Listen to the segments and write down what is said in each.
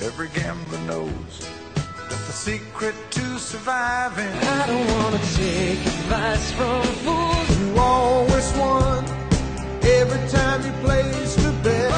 Every gambler knows that the secret to surviving I don't wanna take advice from fools. you always won every time you placed a bet.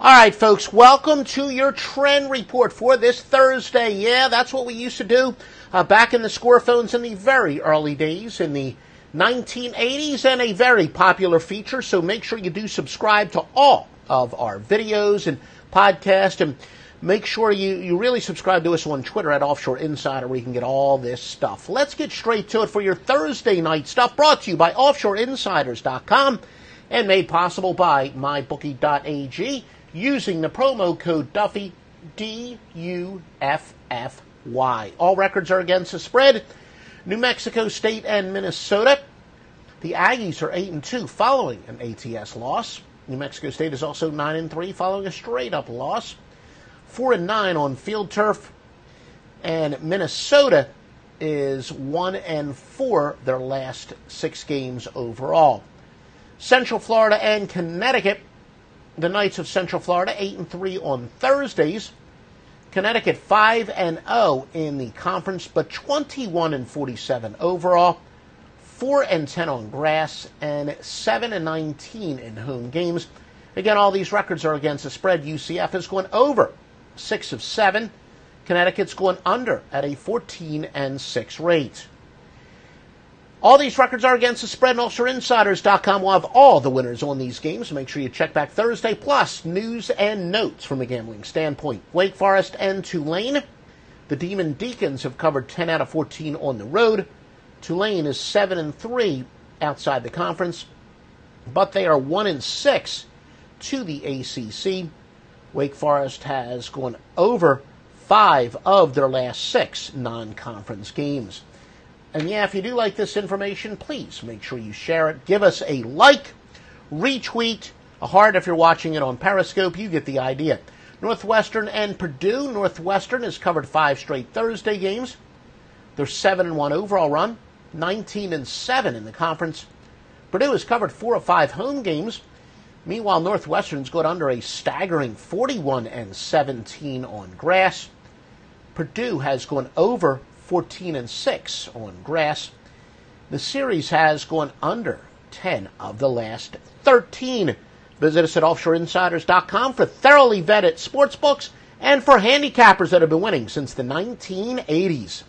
All right, folks, welcome to your trend report for this Thursday. Yeah, that's what we used to do uh, back in the score phones in the very early days in the 1980s and a very popular feature. So make sure you do subscribe to all of our videos and podcast and make sure you, you really subscribe to us on Twitter at Offshore Insider where you can get all this stuff. Let's get straight to it for your Thursday night stuff brought to you by OffshoreInsiders.com and made possible by MyBookie.ag using the promo code Duffy, D U F F Y. All records are against the spread. New Mexico State and Minnesota. The Aggies are 8 and 2 following an ATS loss. New Mexico State is also 9 and 3 following a straight up loss. 4 and 9 on field turf. And Minnesota is 1 and 4 their last 6 games overall. Central Florida and Connecticut. The Knights of Central Florida 8 and 3 on Thursdays. Connecticut 5 and 0 in the conference, but 21 and 47 overall. 4 and 10 on grass and 7 and 19 in home games. Again, all these records are against the spread. UCF has gone over 6 of 7. Connecticut's going under at a 14 and 6 rate. All these records are against the spread, and OffshoreInsiders.com will have all the winners on these games. Make sure you check back Thursday, plus news and notes from a gambling standpoint. Wake Forest and Tulane. The Demon Deacons have covered 10 out of 14 on the road. Tulane is 7 and 3 outside the conference, but they are 1 and 6 to the ACC. Wake Forest has gone over five of their last six non conference games. And yeah, if you do like this information, please make sure you share it. Give us a like, retweet, a heart if you're watching it on Periscope. You get the idea. Northwestern and Purdue. Northwestern has covered five straight Thursday games. They're 7 and 1 overall run, 19 and 7 in the conference. Purdue has covered four of five home games. Meanwhile, Northwestern's got under a staggering 41 and 17 on grass. Purdue has gone over 14 and 6 on grass. The series has gone under 10 of the last 13. Visit us at offshoreinsiders.com for thoroughly vetted sports books and for handicappers that have been winning since the 1980s.